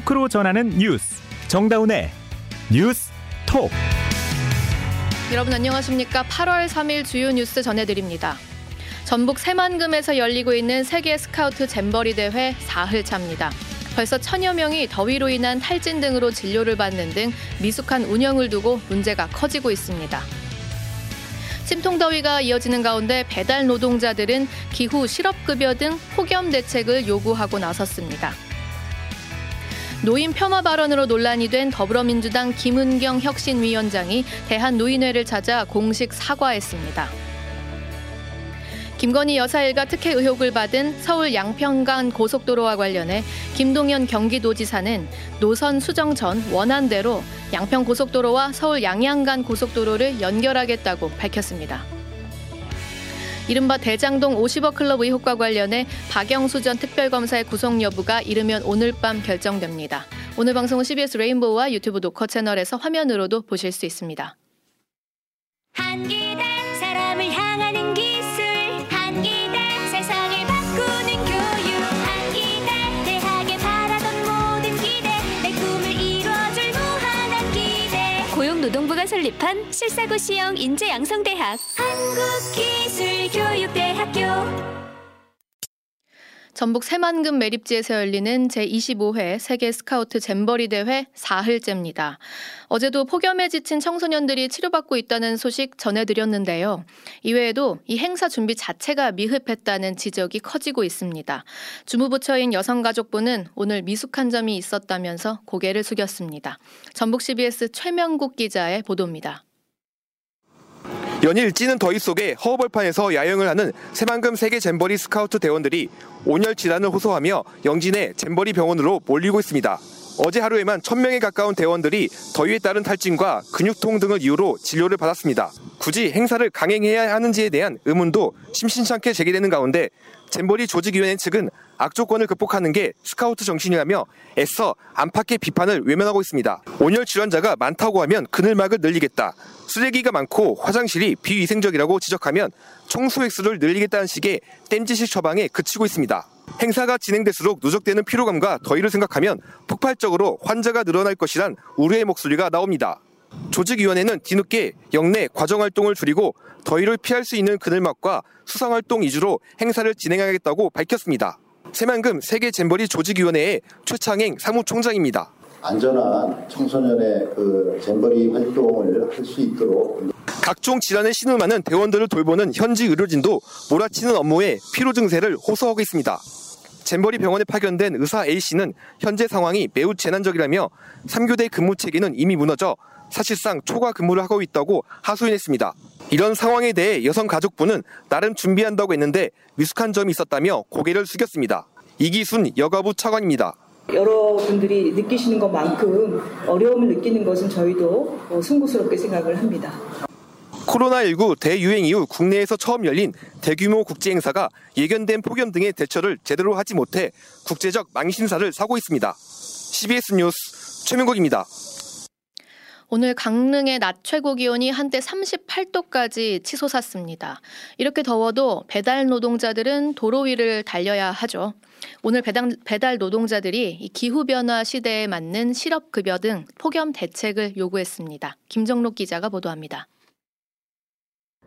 토크로 전하는 뉴스 정다운의 뉴스 톡 여러분 안녕하십니까? 8월 3일 주요 뉴스 전해드립니다. 전북 새만금에서 열리고 있는 세계 스카우트 잼버리 대회 사흘 차입니다. 벌써 천여 명이 더위로 인한 탈진 등으로 진료를 받는 등 미숙한 운영을 두고 문제가 커지고 있습니다. 찜통 더위가 이어지는 가운데 배달 노동자들은 기후 실업급여 등 폭염 대책을 요구하고 나섰습니다. 노인 폄하 발언으로 논란이 된 더불어민주당 김은경 혁신위원장이 대한노인회를 찾아 공식 사과했습니다. 김건희 여사 일가 특혜 의혹을 받은 서울 양평간 고속도로와 관련해 김동연 경기도지사는 노선 수정 전 원안대로 양평 고속도로와 서울 양양간 고속도로를 연결하겠다고 밝혔습니다. 이른바 대장동 50억 클럽 의혹과 관련해 박영수 전 특별검사의 구속 여부가 이르면 오늘 밤 결정됩니다. 오늘 방송은 CBS 레인보우와 유튜브 녹화 채널에서 화면으로도 보실 수 있습니다. 한기대 설립한 실사고 시형 인재양성대학. 한국기술교육대학교 전북 새만금 매립지에서 열리는 제25회 세계 스카우트 잼버리 대회 4흘째입니다. 어제도 폭염에 지친 청소년들이 치료받고 있다는 소식 전해드렸는데요. 이외에도 이 행사 준비 자체가 미흡했다는 지적이 커지고 있습니다. 주무부처인 여성가족부는 오늘 미숙한 점이 있었다면서 고개를 숙였습니다. 전북 CBS 최명국 기자의 보도입니다. 연일 찌는 더위 속에 허허벌판에서 야영을 하는 새만금 세계 잼버리 스카우트 대원들이 온열 질환을 호소하며 영진의 잼버리 병원으로 몰리고 있습니다. 어제 하루에만 1000명에 가까운 대원들이 더위에 따른 탈진과 근육통 등을 이유로 진료를 받았습니다. 굳이 행사를 강행해야 하는지에 대한 의문도 심심찮게 제기되는 가운데 잼버리 조직위원회 측은 악조건을 극복하는 게 스카우트 정신이라며 애써 안팎의 비판을 외면하고 있습니다. 온열 질환자가 많다고 하면 그늘막을 늘리겠다. 쓰레기가 많고 화장실이 비위생적이라고 지적하면 횟수를 늘리겠다는 식의 땜지식 처방에 그치고 있습니다. 행사가 진행될수록 누적되는 피로감과 더위를 생각하면 폭발적으로 환자가 늘어날 것이란 우려의 목소리가 나옵니다. 조직위원회는 뒤늦게 영내 과정 활동을 줄이고 더위를 피할 수 있는 그늘막과 수상 활동 위주로 행사를 진행하겠다고 밝혔습니다. 새만금 세계 잼버리 조직위원회의 최창행 사무총장입니다. 안전한 청소년의 그 잼버리 활동을 할 수 있도록 각종 질환에 신음하는 대원들을 돌보는 현지 의료진도 몰아치는 업무에 피로 증세를 호소하고 있습니다. 잼버리 병원에 파견된 의사 A씨는 현재 상황이 매우 재난적이라며 3교대 근무 체계는 이미 무너져 사실상 초과 근무를 하고 있다고 하소연했습니다. 이런 상황에 대해 여성가족부는 나름 준비한다고 했는데 미숙한 점이 있었다며 고개를 숙였습니다. 이기순 여가부 차관입니다. 여러분들이 느끼시는 것만큼 어려움을 느끼는 것은 저희도 어, 송구스럽게 생각을 합니다. 코로나19 대유행 이후 국내에서 처음 열린 대규모 국제 행사가 예견된 폭염 등의 대처를 제대로 하지 못해 국제적 망신사를 사고 있습니다. CBS 뉴스 최민국입니다. 오늘 강릉의 낮 최고 기온이 한때 38도까지 치솟았습니다. 이렇게 더워도 배달 노동자들은 도로 위를 달려야 하죠. 오늘 배달, 배달 노동자들이 이 기후변화 시대에 맞는 실업급여 등 폭염 대책을 요구했습니다. 김정록 기자가 보도합니다.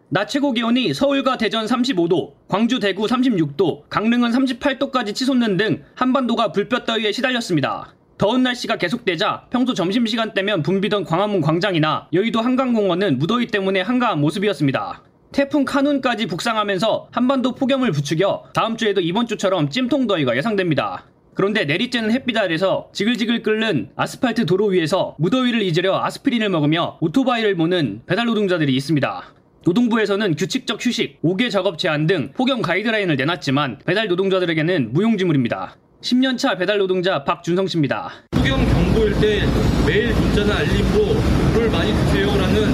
낮 최고 기온이 서울과 대전 35도, 광주 대구 36도, 강릉은 38도까지 치솟는 등 한반도가 불볕 더위에 시달렸습니다. 더운 날씨가 계속되자 평소 점심시간 때면 붐비던 광화문 광장이나 여의도 한강공원은 무더위 때문에 한가한 모습이었습니다. 태풍 카눈까지 북상하면서 한반도 폭염을 부추겨 다음 주에도 이번 주처럼 찜통더위가 예상됩니다. 그런데 내리쬐는 햇빛 아래서 지글지글 끓는 아스팔트 도로 위에서 무더위를 잊으려 아스피린을 먹으며 오토바이를 모는 배달 노동자들이 있습니다. 노동부에서는 규칙적 휴식, 5개 작업 제한 등 폭염 가이드라인을 내놨지만 배달 노동자들에게는 무용지물입니다. 10년차 배달 노동자 박준성 씨입니다. 폭염 경보일 때 매일 문자나 알림으로 물을 많이 드세요라는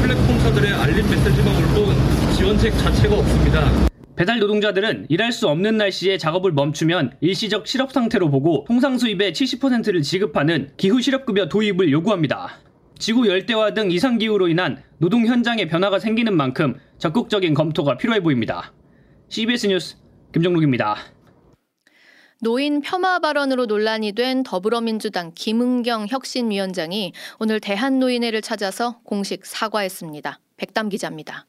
플랫폼사들의 알림 메시지만 올 뿐 지원책 자체가 없습니다. 배달 노동자들은 일할 수 없는 날씨에 작업을 멈추면 일시적 실업 상태로 보고 통상 수입의 70%를 지급하는 기후 실업급여 도입을 요구합니다. 지구 열대화 등 이상 기후로 인한 노동 현장에 변화가 생기는 만큼 적극적인 검토가 필요해 보입니다. CBS 뉴스 김정록입니다. 노인 폄하 발언으로 논란이 된 더불어민주당 김은경 혁신위원장이 오늘 대한노인회를 찾아서 공식 사과했습니다. 백담 기자입니다.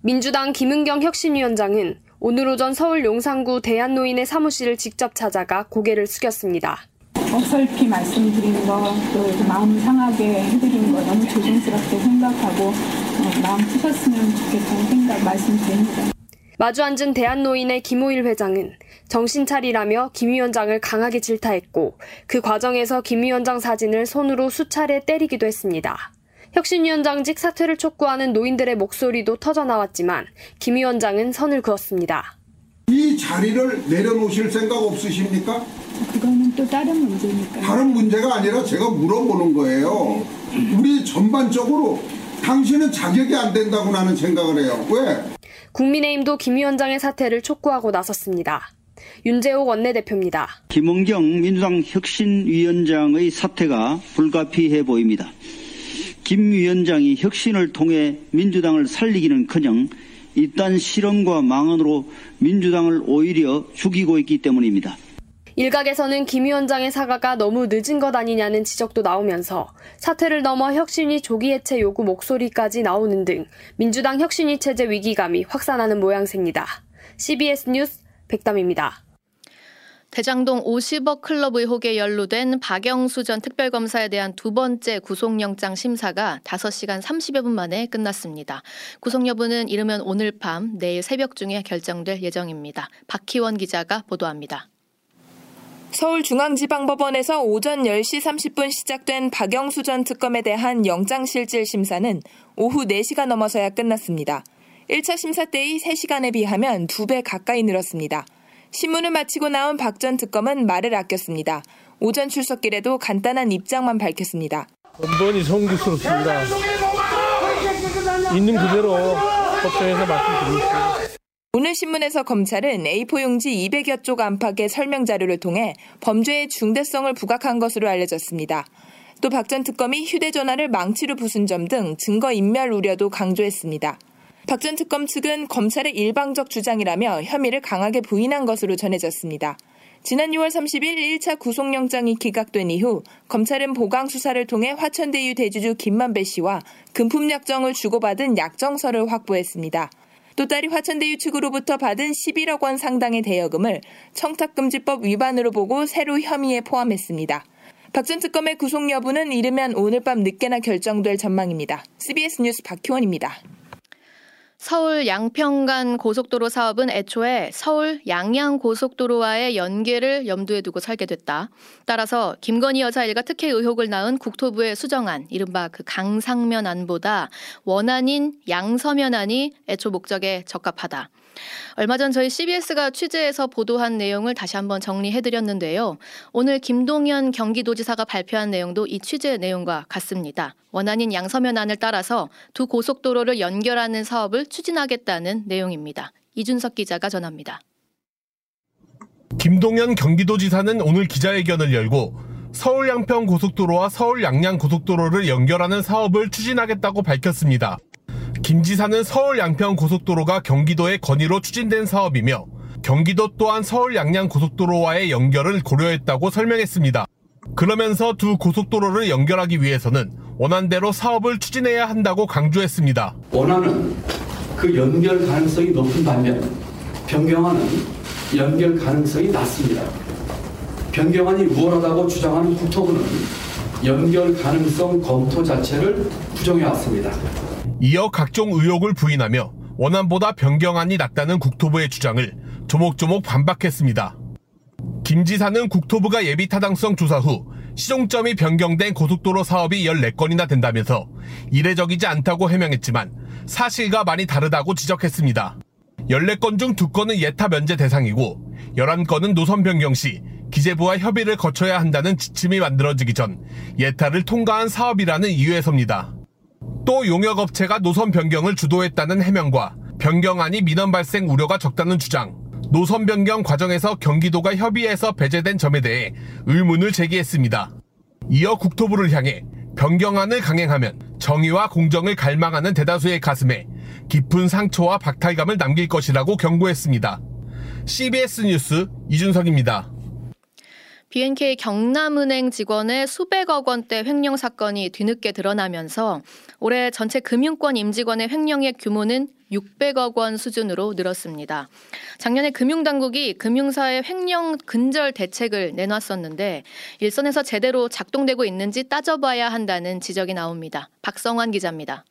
민주당 김은경 혁신위원장은 오늘 오전 서울 용산구 대한노인의 사무실을 직접 찾아가 고개를 숙였습니다. 어설피 말씀드린 거, 또 마음 상하게 해드린 거 너무 조심스럽게 생각하고 어, 마음 푸셨으면 좋겠다는 생각 말씀드립니다. 마주 앉은 대한노인의 김호일 회장은 정신 차리라며 김 위원장을 강하게 질타했고 그 과정에서 김 위원장 사진을 손으로 수차례 때리기도 했습니다. 혁신위원장직 사퇴를 촉구하는 노인들의 목소리도 터져 나왔지만 김 위원장은 선을 그었습니다. 이 자리를 내려놓으실 생각 없으십니까? 그거는 또 다른 문제니까요. 다른 문제가 아니라 제가 물어보는 거예요. 우리 전반적으로 당신은 자격이 안 된다고 나는 생각을 해요. 왜? 국민의힘도 김 위원장의 사퇴를 촉구하고 나섰습니다. 윤재옥 원내대표입니다. 김은경 민주당 혁신위원장의 사퇴가 불가피해 보입니다. 김 위원장이 혁신을 통해 민주당을 살리기는커녕 이딴 실언과 망언으로 민주당을 오히려 죽이고 있기 때문입니다. 일각에서는 김 위원장의 사과가 너무 늦은 것 아니냐는 지적도 나오면서 사퇴를 넘어 혁신위 조기 해체 요구 목소리까지 나오는 등 민주당 혁신위 체제 위기감이 확산하는 모양새입니다. CBS 뉴스 백담입니다. 대장동 50억 클럽 의혹에 연루된 박영수 전 특별검사에 대한 두 번째 구속영장 심사가 5시간 30여 분 만에 끝났습니다. 구속 여부는 이르면 오늘 밤, 내일 새벽 중에 결정될 예정입니다. 박희원 기자가 보도합니다. 서울중앙지방법원에서 오전 10시 30분 시작된 박영수 전 특검에 대한 영장실질 심사는 오후 4시가 넘어서야 끝났습니다. 1차 심사 때의 3시간에 비하면 2배 가까이 늘었습니다. 신문을 마치고 나온 박 전 특검은 말을 아꼈습니다. 오전 출석길에도 간단한 입장만 밝혔습니다. 번번이 송구스럽습니다. 있는 그대로 법정에서 말씀드리겠습니다. 오늘 신문에서 검찰은 A4 용지 200여 쪽 안팎의 설명 자료를 통해 범죄의 중대성을 부각한 것으로 알려졌습니다. 또 박 전 특검이 휴대전화를 망치로 부순 점 등 증거 인멸 우려도 강조했습니다. 박 전 특검 측은 검찰의 일방적 주장이라며 혐의를 강하게 부인한 것으로 전해졌습니다. 지난 6월 30일 1차 구속영장이 기각된 이후 검찰은 보강 수사를 통해 화천대유 대주주 김만배 씨와 금품 약정을 주고받은 약정서를 확보했습니다. 또 딸이 화천대유 측으로부터 받은 11억 원 상당의 대여금을 청탁금지법 위반으로 보고 새로 혐의에 포함했습니다. 박 전 특검의 구속 여부는 이르면 오늘 밤 늦게나 결정될 전망입니다. CBS 뉴스 박희원입니다. 서울 양평간 고속도로 사업은 애초에 서울 양양 고속도로와의 연계를 염두에 두고 설계됐다. 따라서 김건희 여사 일가 특혜 의혹을 낳은 국토부의 수정안, 이른바 그 강상면안보다 원안인 양서면안이 애초 목적에 적합하다. 얼마 전 저희 CBS가 취재해서 보도한 내용을 다시 한번 정리해드렸는데요. 오늘 김동연 경기도지사가 발표한 내용도 이 취재 내용과 같습니다. 원안인 양서면안을 따라서 두 고속도로를 연결하는 사업을 추진하겠다는 내용입니다. 이준석 기자가 전합니다. 김동연 경기도지사는 오늘 기자회견을 열고 서울 양평 고속도로와 서울 양양 고속도로를 연결하는 사업을 추진하겠다고 밝혔습니다. 김 지사는 서울 양평 고속도로가 경기도의 건의로 추진된 사업이며 경기도 또한 서울 양양 고속도로와의 연결을 고려했다고 설명했습니다. 그러면서 두 고속도로를 연결하기 위해서는 원안대로 사업을 추진해야 한다고 강조했습니다. 원안은 그 연결 가능성이 높은 반면 변경안은 연결 가능성이 낮습니다. 변경안이 우월하다고 주장하는 국토부는 연결 가능성 검토 자체를 부정해왔습니다. 이어 각종 의혹을 부인하며 원안보다 변경안이 낫다는 국토부의 주장을 조목조목 반박했습니다. 김 지사는 국토부가 예비 타당성 조사 후 시종점이 변경된 고속도로 사업이 14건이나 된다면서 이례적이지 않다고 해명했지만 사실과 많이 다르다고 지적했습니다. 14건 중 2건은 예타 면제 대상이고 11건은 노선 변경 시 기재부와 협의를 거쳐야 한다는 지침이 만들어지기 전 예타를 통과한 사업이라는 이유에서입니다. 또 용역업체가 노선 변경을 주도했다는 해명과 변경안이 민원 발생 우려가 적다는 주장, 노선 변경 과정에서 경기도가 협의해서 배제된 점에 대해 의문을 제기했습니다. 이어 국토부를 향해 변경안을 강행하면 정의와 공정을 갈망하는 대다수의 가슴에 깊은 상처와 박탈감을 남길 것이라고 경고했습니다. CBS 뉴스 이준석입니다. BNK 경남은행 직원의 수백억 원대 횡령 사건이 뒤늦게 드러나면서 올해 전체 금융권 임직원의 횡령액 규모는 600억 원 수준으로 늘었습니다. 작년에 금융당국이 금융사의 횡령 근절 대책을 내놨었는데 일선에서 제대로 작동되고 있는지 따져봐야 한다는 지적이 나옵니다. 박성환 기자입니다.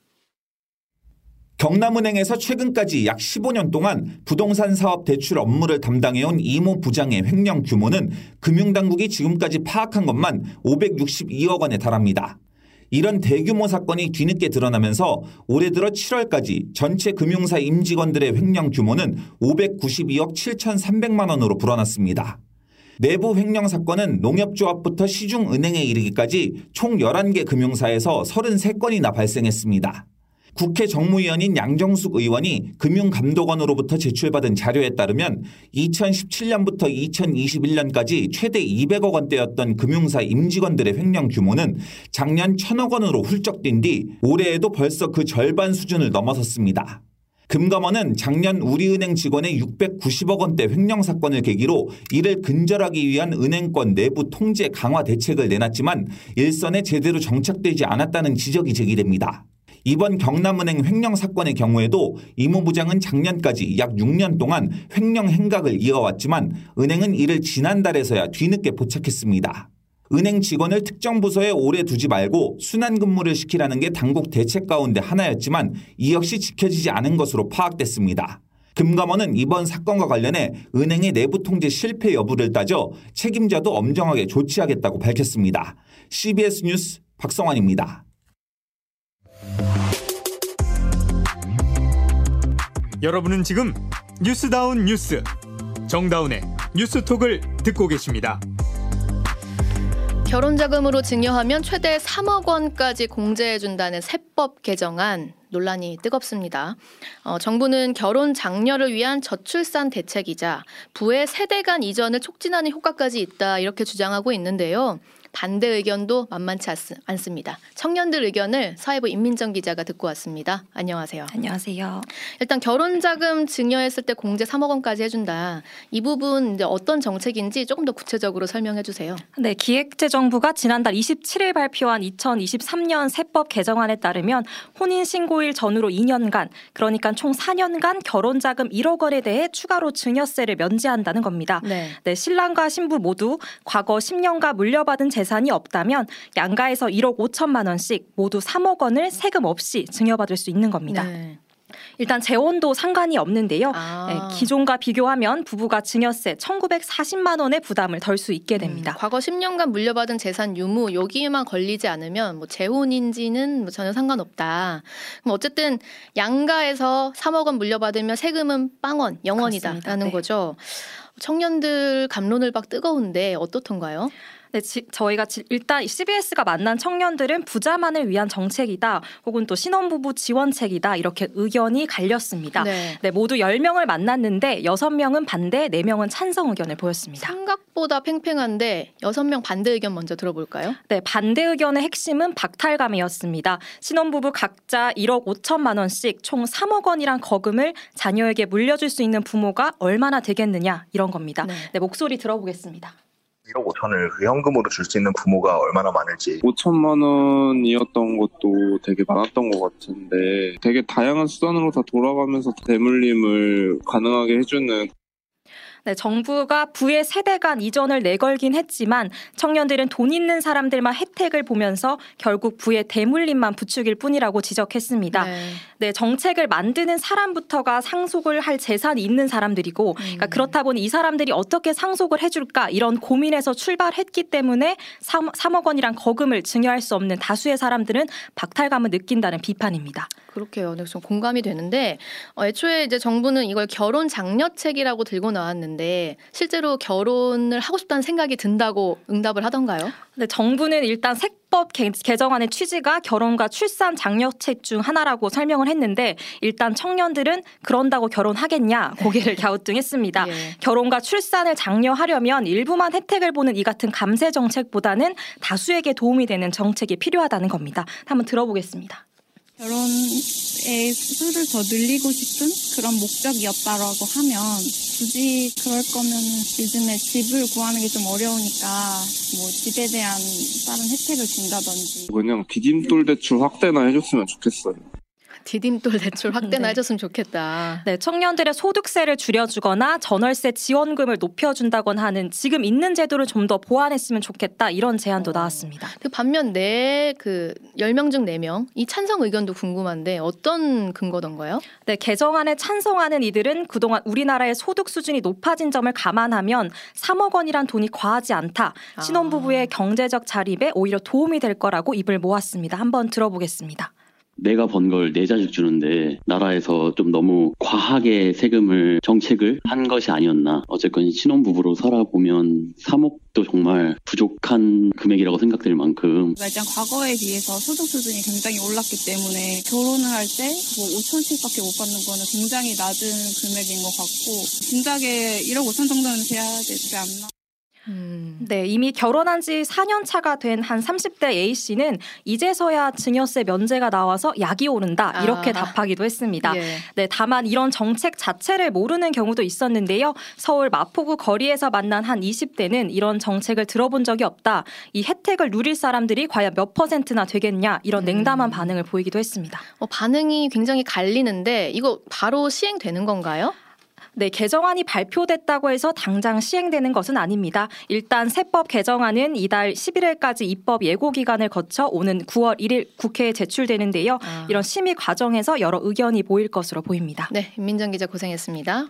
경남은행에서 최근까지 약 15년 동안 부동산 사업 대출 업무를 담당해온 이모 부장의 횡령 규모는 금융당국이 지금까지 파악한 것만 562억 원에 달합니다. 이런 대규모 사건이 뒤늦게 드러나면서 올해 들어 7월까지 전체 금융사 임직원들의 횡령 규모는 592억 7,300만 원으로 불어났습니다. 내부 횡령 사건은 농협조합부터 시중은행에 이르기까지 총 11개 금융사에서 33건이나 발생했습니다. 국회 정무위원인 양정숙 의원이 금융감독원으로부터 제출받은 자료에 따르면 2017년부터 2021년까지 최대 200억 원대였던 금융사 임직원들의 횡령 규모는 작년 1000억 원으로 훌쩍 뛴 뒤 올해에도 벌써 그 절반 수준을 넘어섰습니다. 금감원은 작년 우리은행 직원의 690억 원대 횡령 사건을 계기로 이를 근절하기 위한 은행권 내부 통제 강화 대책을 내놨지만 일선에 제대로 정착되지 않았다는 지적이 제기됩니다. 이번 경남은행 횡령 사건의 경우에도 이모 부장은 작년까지 약 6년 동안 횡령 행각을 이어왔지만 은행은 이를 지난달에서야 뒤늦게 포착했습니다. 은행 직원을 특정 부서에 오래 두지 말고 순환 근무를 시키라는 게 당국 대책 가운데 하나였지만 이 역시 지켜지지 않은 것으로 파악됐습니다. 금감원은 이번 사건과 관련해 은행의 내부 통제 실패 여부를 따져 책임자도 엄정하게 조치하겠다고 밝혔습니다. CBS 뉴스 박성환입니다. 여러분은 지금 뉴스다운 뉴스 정다운의 뉴스톡을 듣고 계십니다. 결혼 자금으로 증여하면 최대 3억 원까지 공제해 준다는 세법 개정안 논란이 뜨겁습니다. 어, 정부는 결혼 장려를 위한 저출산 대책이자 부의 세대 간 이전을 촉진하는 효과까지 있다 이렇게 주장하고 있는데요. 반대 의견도 만만치 않습니다. 청년들 의견을 사회부 임민정 기자가 듣고 왔습니다. 안녕하세요. 안녕하세요. 일단 결혼 자금 증여했을 때 공제 3억 원까지 해준다. 이 부분 이제 어떤 정책인지 조금 더 구체적으로 설명해 주세요. 네, 기획재정부가 지난달 27일 발표한 2023년 세법 개정안에 따르면 혼인 신고일 전후로 2년간, 그러니까 총 4년간 결혼 자금 1억 원에 대해 추가로 증여세를 면제한다는 겁니다. 네. 네 신랑과 신부 모두 과거 10년간 물려받은 재산이 없다면 양가에서 1억 5천만 원씩 모두 3억 원을 세금 없이 증여받을 수 있는 겁니다. 네. 일단 재원도 상관이 없는데요. 아. 네, 기존과 비교하면 부부가 증여세 1,940만 원의 부담을 덜 수 있게 됩니다. 음, 과거 10년간 물려받은 재산 유무 여기에만 걸리지 않으면 뭐 재혼인지는 뭐 전혀 상관없다. 그럼 어쨌든 양가에서 3억 원 물려받으면 세금은 빵원, 영원이다라는 네. 거죠. 청년들 감론을 박 뜨거운데 어떻던가요? 네, 지, 저희가 지, 일단 CBS가 만난 청년들은 부자만을 위한 정책이다 혹은 또 신혼부부 지원책이다 이렇게 의견이 갈렸습니다. 네. 네 모두 10명을 만났는데 6명은 반대, 4명은 찬성 의견을 보였습니다. 생각보다 팽팽한데 6명 반대 의견 먼저 들어볼까요? 네, 반대 의견의 핵심은 박탈감이었습니다. 신혼부부 각자 1억 5천만 원씩 총 3억 원이란 거금을 자녀에게 물려줄 수 있는 부모가 얼마나 되겠느냐 이런 겁니다. 네, 네 목소리 들어보겠습니다. 1억 5천을 그 현금으로 줄 수 있는 부모가 얼마나 많을지. 5천만 원이었던 것도 되게 많았던 것 같은데 되게 다양한 수단으로 다 돌아가면서 대물림을 가능하게 해주는 네, 정부가 부의 세대 간 이전을 내걸긴 했지만 청년들은 돈 있는 사람들만 혜택을 보면서 결국 부의 대물림만 부추길 뿐이라고 지적했습니다. 네. 네 정책을 만드는 사람부터가 상속을 할 재산이 있는 사람들이고 그러니까 음. 그렇다 보니 이 사람들이 어떻게 상속을 해줄까 이런 고민에서 출발했기 때문에 3, 3억 원이란 거금을 증여할 수 없는 다수의 사람들은 박탈감을 느낀다는 비판입니다. 그렇게요. 네, 좀 공감이 되는데 어, 애초에 이제 정부는 이걸 결혼 장려책이라고 들고 나왔는데 실제로 결혼을 하고 싶다는 생각이 든다고 응답을 하던가요? 네, 정부는 일단 색법 개정안의 취지가 결혼과 출산 장려책 중 하나라고 설명을 했는데 일단 청년들은 그런다고 결혼하겠냐 고개를 갸우뚱했습니다. 예. 결혼과 출산을 장려하려면 일부만 혜택을 보는 이 같은 감세 정책보다는 다수에게 도움이 되는 정책이 필요하다는 겁니다. 한번 들어보겠습니다. 결혼에 수를 더 늘리고 싶은 그런 목적이었다라고 하면 굳이 그럴 거면 요즘에 집을 구하는 게 좀 어려우니까 뭐 집에 대한 다른 혜택을 준다든지 그냥 디딤돌 대출 확대나 해줬으면 좋겠어요. 디딤돌 대출 확대나 네. 해줬으면 좋겠다. 네, 청년들의 소득세를 줄여주거나 전월세 지원금을 높여준다거나 하는 지금 있는 제도를 좀 더 보완했으면 좋겠다 이런 제안도 나왔습니다. 그 반면 내그 10명 중 4명 이 찬성 의견도 궁금한데 어떤 근거던가요? 네, 개정안에 찬성하는 이들은 그동안 우리나라의 소득 수준이 높아진 점을 감안하면 3억 원이란 돈이 과하지 않다. 신혼부부의 경제적 자립에 오히려 도움이 될 거라고 입을 모았습니다. 한번 들어보겠습니다. 내가 번 걸 내 자식 주는데 나라에서 좀 너무 과하게 세금을 정책을 한 것이 아니었나. 어쨌건 신혼부부로 살아보면 3억도 정말 부족한 금액이라고 생각될 만큼 일단 과거에 비해서 소득 수준이 굉장히 올랐기 때문에 결혼을 할 때 뭐 5천씩밖에 못 받는 거는 굉장히 낮은 금액인 것 같고 진작에 1억 5천 정도는 돼야 되지 않나. 네, 이미 결혼한 지 4년 차가 된 한 30대 A 씨는 이제서야 증여세 면제가 나와서 약이 오른다 이렇게 아. 답하기도 했습니다. 예. 네, 다만 이런 정책 자체를 모르는 경우도 있었는데요. 서울 마포구 거리에서 만난 한 20대는 이런 정책을 들어본 적이 없다. 이 혜택을 누릴 사람들이 과연 몇 퍼센트나 되겠냐 이런 냉담한 반응을 보이기도 했습니다. 어, 반응이 굉장히 갈리는데 이거 바로 시행되는 건가요? 네, 개정안이 발표됐다고 해서 당장 시행되는 것은 아닙니다. 일단 세법 개정안은 이달 11일까지 입법 예고 기간을 거쳐 오는 9월 1일 국회에 제출되는데요. 이런 심의 과정에서 여러 의견이 모일 것으로 보입니다. 네, 민정 기자 고생했습니다.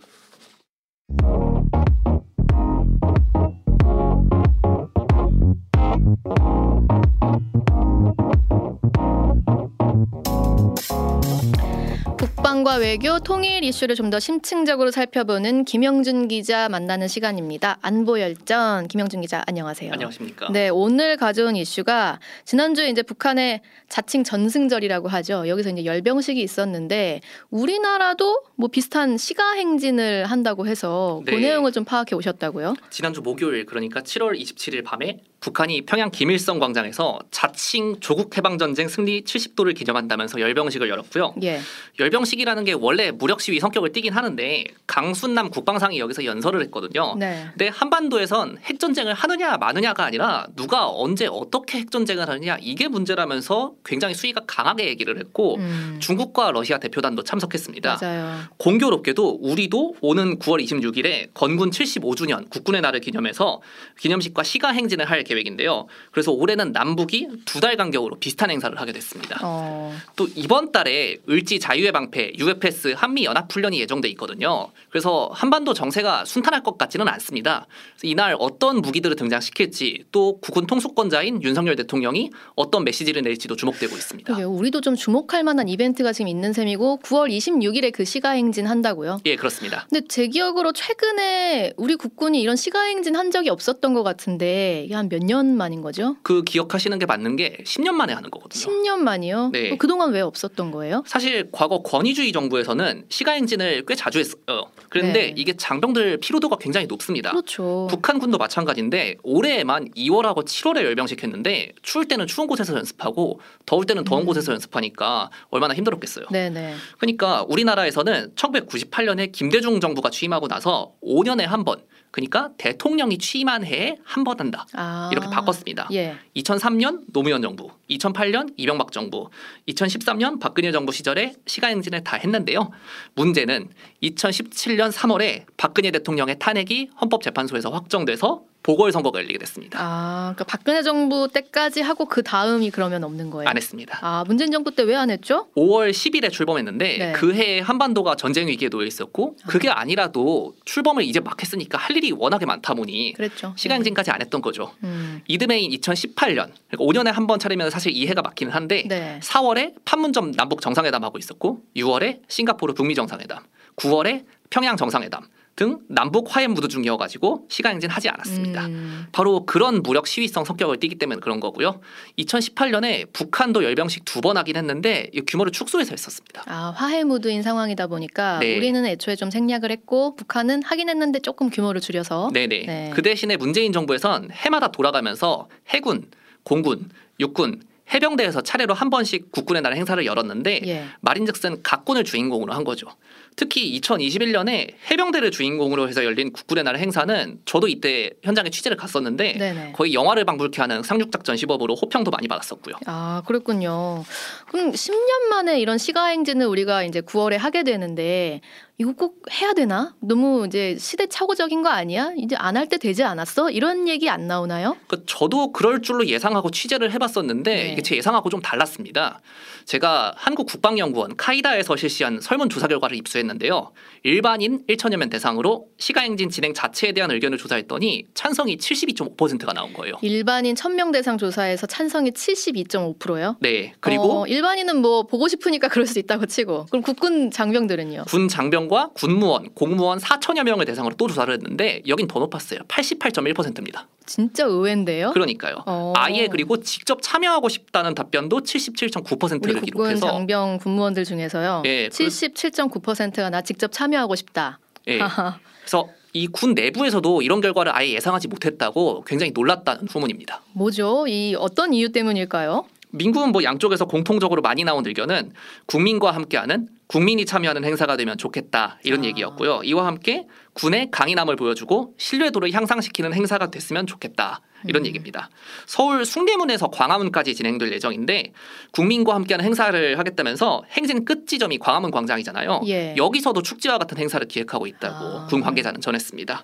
국방과 외교, 통일 이슈를 좀 더 심층적으로 살펴보는 김영준 기자 만나는 시간입니다. 안보 열전 김영준 기자 안녕하세요. 안녕하십니까. 네, 오늘 가져온 이슈가 지난주에 이제 북한의 자칭 전승절이라고 하죠. 여기서 이제 열병식이 있었는데 우리나라도 뭐 비슷한 시가 행진을 한다고 해서 그 네. 내용을 좀 파악해 오셨다고요? 지난주 목요일 그러니까 7월 27일 밤에 북한이 평양 김일성 광장에서 자칭 조국 해방 전쟁 승리 70도를 기념한다면서 열병식을 열었고요. 예. 열병식이라는 게 원래 무력 시위 성격을 띠긴 하는데 강순남 국방상이 여기서 연설을 했거든요. 네. 근데 한반도에선 핵 전쟁을 하느냐 마느냐가 아니라 누가 언제 어떻게 핵 전쟁을 하느냐 이게 문제라면서 굉장히 수위가 강하게 얘기를 했고 중국과 러시아 대표단도 참석했습니다. 음. 맞아요. 공교롭게도 우리도 오는 9월 26일에 건군 75주년 국군의 날을 기념해서 기념식과 시가 행진을 할 계획인데요. 그래서 올해는 남북이 두 달 간격으로 비슷한 행사를 하게 됐습니다. 어. 또 이번 달에 을지 자유의 방패 UFS 한미 연합 훈련이 예정돼 있거든요. 그래서 한반도 정세가 순탄할 것 같지는 않습니다. 이날 어떤 무기들을 등장시킬지 또 국군 통수권자인 윤석열 대통령이 어떤 메시지를 낼지도 주목되고 있습니다. 그러게요. 우리도 좀 주목할 만한 이벤트가 지금 있는 셈이고 9월 26일에 그 시가 행진 한다고요? 예, 그렇습니다. 근데 제 기억으로 최근에 우리 국군이 이런 시가 행진 한 적이 없었던 것 같은데 한 몇년 만인 거죠? 그 기억하시는 게 맞는 게 10년 만에 하는 거거든요. 10년 만이요? 네. 어, 그동안 왜 없었던 거예요? 사실 과거 권위주의 정부에서는 시가 행진을 꽤 자주 했어요. 그런데 네. 이게 장병들 피로도가 굉장히 높습니다. 그렇죠. 북한군도 마찬가지인데 올해에만 2월하고 7월에 열병식 했는데 추울 때는 추운 곳에서 연습하고 더울 때는 더운 곳에서 연습하니까 얼마나 힘들었겠어요. 음. 네네. 그러니까 우리나라에서는 1998년에 김대중 정부가 취임하고 나서 5년에 한 번, 그러니까 대통령이 취임한 해에 한 번 한다. 아. 이렇게 바꿨습니다. 예. 2003년 노무현 정부, 2008년 이명박 정부, 2013년 박근혜 정부 시절에 시가행진을 다 했는데요. 문제는 2017년 3월에 박근혜 대통령의 탄핵이 헌법재판소에서 확정돼서 보궐선거가 열리게 됐습니다. 아, 그러니까 박근혜 정부 때까지 하고 그 다음이 그러면 없는 거예요? 안 했습니다. 아, 문재인 정부 때 왜 안 했죠? 5월 10일에 출범했는데 네. 그 해에 한반도가 전쟁 위기에 놓여 있었고 그게 아니라도 출범을 이제 막 했으니까 할 일이 워낙에 많다 보니 그랬죠. 시간행진까지 안 했던 거죠. 음. 이듬해인 2018년 그러니까 5년에 한 번 차리면 사실 이해가 막히는 한데 네. 4월에 판문점 남북 정상회담 하고 있었고 6월에 싱가포르 북미 정상회담 9월에 평양 정상회담 등 남북 화해 무드 중이어가지고 시간 행진 하지 않았습니다. 음. 바로 그런 무력 시위성 성격을 띠기 때문에 그런 거고요. 2018년에 북한도 열병식 두 번 하긴 했는데 이 규모를 축소해서 했었습니다. 아, 화해 무드인 상황이다 보니까 네. 우리는 애초에 좀 생략을 했고 북한은 하긴 했는데 조금 규모를 줄여서 네네. 네. 그 대신에 문재인 정부에선 해마다 돌아가면서 해군, 공군, 육군, 해병대에서 차례로 한 번씩 국군의 날 행사를 열었는데 예. 말인즉슨 각군을 주인공으로 한 거죠. 특히 2021년에 해병대를 주인공으로 해서 열린 국군의 날 행사는 저도 이때 현장에 취재를 갔었는데 네네. 거의 영화를 방불케 하는 상륙작전 시범으로 호평도 많이 받았었고요. 아, 그랬군요. 그럼 10년 만에 이런 시가행진을 우리가 이제 9월에 하게 되는데 이거 꼭 해야 되나? 너무 이제 시대착오적인 거 아니야? 이제 안 할 때 되지 않았어? 이런 얘기 안 나오나요? 그 저도 그럴 줄로 예상하고 취재를 해봤었는데 이게 제 예상하고 좀 달랐습니다. 제가 한국 국방연구원 카이다에서 실시한 설문조사 결과를 입수했는데요. 일반인 1천여 명 대상으로 시가행진 진행 자체에 대한 의견을 조사했더니 찬성이 72.5%가 나온 거예요. 일반인 1000명 대상 조사에서 찬성이 72.5%요? 네. 그리고 어, 일반인은 뭐 보고 싶으니까 그럴 수 있다고 치고 그럼 국군 장병들은요? 군 장병 과 군무원, 공무원 4천여 명을 대상으로 또 조사를 했는데 여긴 더 높았어요. 88.1%입니다. 진짜 의외인데요? 그러니까요. 어. 아예 그리고 직접 참여하고 싶다는 답변도 77.9%를 우리 국군 기록해서 장병 군무원들 중에서요. 예, 그- 77.9%가 나 직접 참여하고 싶다. 예. 그래서 이군 내부에서도 이런 결과를 아예 예상하지 못했다고 굉장히 놀랐다는 후문입니다. 뭐죠? 이 어떤 이유 때문일까요? 민군 뭐 양쪽에서 공통적으로 많이 나온 의견은 국민과 함께하는 국민이 참여하는 행사가 되면 좋겠다 이런 얘기였고요. 이와 함께 군의 강인함을 보여주고 신뢰도를 향상시키는 행사가 됐으면 좋겠다 이런 얘기입니다. 서울 숭례문에서 광화문까지 진행될 예정인데 국민과 함께하는 행사를 하겠다면서 행진 끝 지점이 광화문 광장이잖아요. 예. 여기서도 축제와 같은 행사를 기획하고 있다고 군 관계자는 전했습니다.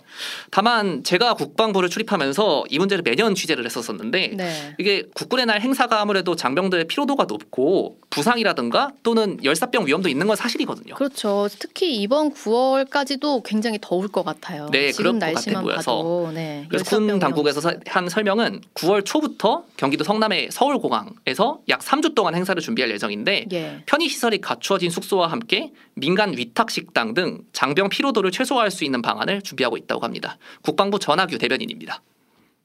다만 제가 국방부를 출입하면서 이 문제를 매년 취재를 했었었는데 네. 이게 국군의 날 행사가 아무래도 장병들의 피로도가 높고 부상이라든가 또는 열사병 위험도 있는 건 사실이거든요. 그렇죠. 특히 이번 9월까지도 굉장히 더울 것 같아요. 네, 지금 날씨만 보여서. 봐도 네. 그래서 군 당국에서 사- 한 설명은 9월 초부터 경기도 성남의 서울공항에서 약 3주 동안 행사를 준비할 예정인데 예. 편의 시설이 갖추어진 숙소와 함께 민간 위탁 식당 등 장병 피로도를 최소화할 수 있는 방안을 준비하고 있다고 합니다. 국방부 전하규 대변인입니다.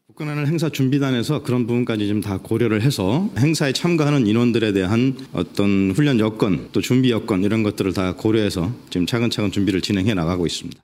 국군하는 행사 준비단에서 그런 부분까지 좀 다 고려를 해서 행사에 참가하는 인원들에 대한 어떤 훈련 여건 또 준비 여건 이런 것들을 다 고려해서 지금 차근차근 준비를 진행해 나가고 있습니다.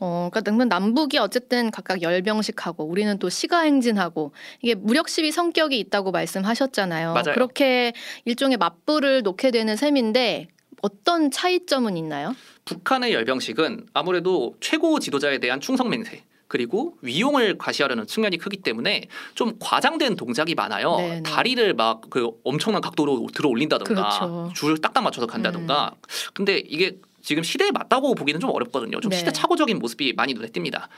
어, 그러니까 남북이 어쨌든 각각 열병식하고 우리는 또 시가 행진하고 이게 무력 시위 성격이 있다고 말씀하셨잖아요. 맞아요. 그렇게 일종의 맞불을 놓게 되는 셈인데 어떤 차이점은 있나요? 북한의 열병식은 아무래도 최고 지도자에 대한 충성 맹세 그리고 위용을 과시하려는 측면이 크기 때문에 좀 과장된 동작이 많아요. 네네. 다리를 막 그 엄청난 각도로 들어 올린다던가 그렇죠. 줄을 딱딱 맞춰서 간다던가. 근데 이게 지금 시대에 맞다고 보기는 좀 어렵거든요. 좀 네. 시대착오적인 모습이 많이 눈에 띕니다.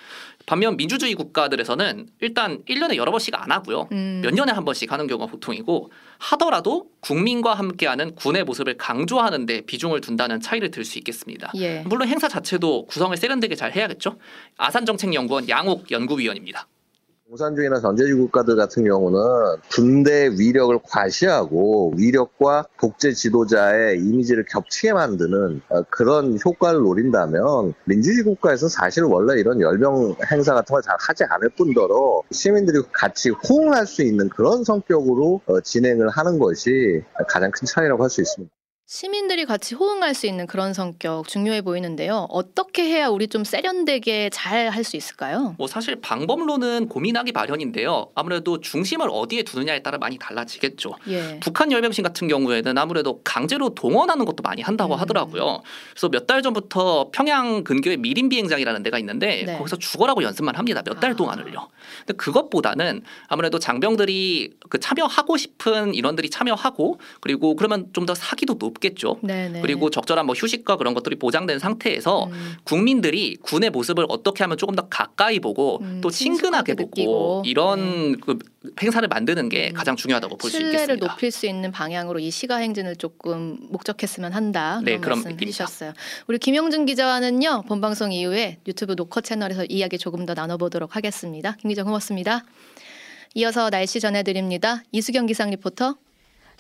반면 민주주의 국가들에서는 일단 1년에 여러 번씩 안 하고요. 음. 몇 년에 한 번씩 하는 경우가 보통이고 하더라도 국민과 함께하는 군의 모습을 강조하는 데 비중을 둔다는 차이를 들 수 있겠습니다. 예. 물론 행사 자체도 구성을 세련되게 잘 해야겠죠. 아산정책연구원 양옥 연구위원입니다. 공산주의나 전제주의 국가들 같은 경우는 군대 위력을 과시하고 위력과 독재 지도자의 이미지를 겹치게 만드는 어, 그런 효과를 노린다면 민주주의 국가에서 사실 원래 이런 열병 행사 같은 걸 잘 하지 않을 뿐더러 시민들이 같이 호응할 수 있는 그런 성격으로 어, 진행을 하는 것이 가장 큰 차이라고 할 수 있습니다. 시민들이 같이 호응할 수 있는 그런 성격 중요해 보이는데요. 어떻게 해야 우리 좀 세련되게 잘 할 수 있을까요? 뭐 사실 방법론은 고민하기 마련인데요. 아무래도 중심을 어디에 두느냐에 따라 많이 달라지겠죠. 예. 북한 열병식 같은 경우에는 아무래도 강제로 동원하는 것도 많이 한다고 음. 하더라고요. 그래서 몇 달 전부터 평양 근교에 미림 비행장이라는 데가 있는데 네. 거기서 죽어라고 연습만 합니다. 몇 달 동안을요. 근데 그것보다는 아무래도 장병들이 그 참여하고 싶은 인원들이 참여하고 그리고 그러면 좀 더 사기도 높 겠죠. 네네. 그리고 적절한 뭐 휴식과 그런 것들이 보장된 상태에서 음. 국민들이 군의 모습을 어떻게 하면 조금 더 가까이 보고 또 친근하게 보고 음, 느끼고. 네. 이런 그 행사를 만드는 게 가장 중요하다고 볼수 신뢰를 있겠습니다. 높일 수 있는 방향으로 이 시가 행진을 조금 목적했으면 한다. 네, 그런 말씀. 해주셨어요. 우리 김영준 기자와는요 본 방송 이후에 유튜브 노커 채널에서 이야기 조금 더 나눠보도록 하겠습니다. 김 기자 고맙습니다. 이어서 날씨 전해드립니다. 이수경 기상 리포터.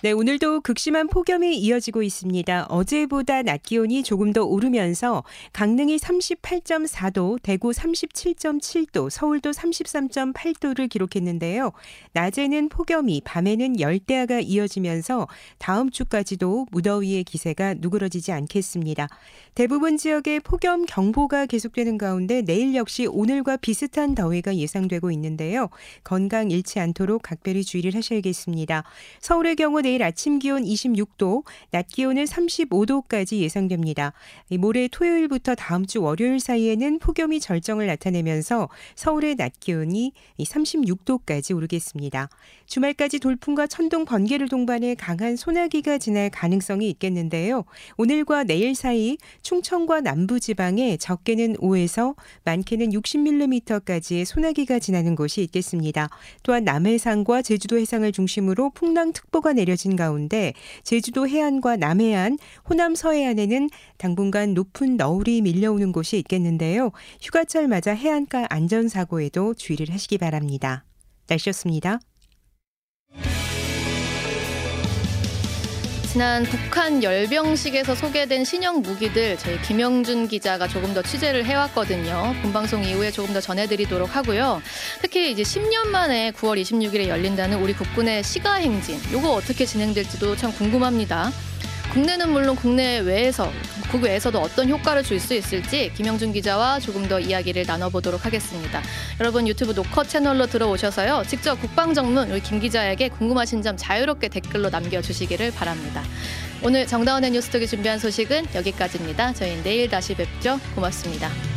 네, 오늘도 극심한 폭염이 이어지고 있습니다. 어제보다 낮 기온이 조금 더 오르면서 강릉이 38.4도, 대구 37.7도, 서울도 33.8도를 기록했는데요. 낮에는 폭염이, 밤에는 열대야가 이어지면서 다음 주까지도 무더위의 기세가 누그러지지 않겠습니다. 대부분 지역에 폭염 경보가 계속되는 가운데 내일 역시 오늘과 비슷한 더위가 예상되고 있는데요. 건강 잃지 않도록 각별히 주의를 하셔야겠습니다. 서울의 경우 내일 아침 기온 26도, 낮 기온은 35도까지 예상됩니다. 모레 토요일부터 다음 주 월요일 사이에는 폭염이 절정을 나타내면서 서울의 낮 기온이 36도까지 오르겠습니다. 주말까지 돌풍과 천둥 번개를 동반해 강한 소나기가 지날 가능성이 있겠는데요. 오늘과 내일 사이 충청과 남부 지방에 적게는 5에서 많게는 60mm까지의 소나기가 지나는 곳이 있겠습니다. 또한 남해상과 제주도 해상을 중심으로 풍랑특보가 내려진 가운데 제주도 해안과 남해안, 호남 서해안에는 당분간 높은 너울이 밀려오는 곳이 있겠는데요. 휴가철 맞아 해안가 안전사고에도 주의를 하시기 바랍니다. 날씨였습니다. 지난 북한 열병식에서 소개된 신형 무기들 저희 김영준 기자가 조금 더 취재를 해왔거든요. 본방송 이후에 조금 더 전해드리도록 하고요. 특히 이제 10년 만에 9월 26일에 열린다는 우리 국군의 시가 행진, 요거 어떻게 진행될지도 참 궁금합니다. 국내는 물론 국내 외에서 국외에서도 어떤 효과를 줄 수 있을지 김영준 기자와 조금 더 이야기를 나눠보도록 하겠습니다. 여러분 유튜브 노컷 채널로 들어오셔서요. 직접 국방정문 우리 김 기자에게 궁금하신 점 자유롭게 댓글로 남겨주시기를 바랍니다. 오늘 정다운의 뉴스톡이 준비한 소식은 여기까지입니다. 저희는 내일 다시 뵙죠. 고맙습니다.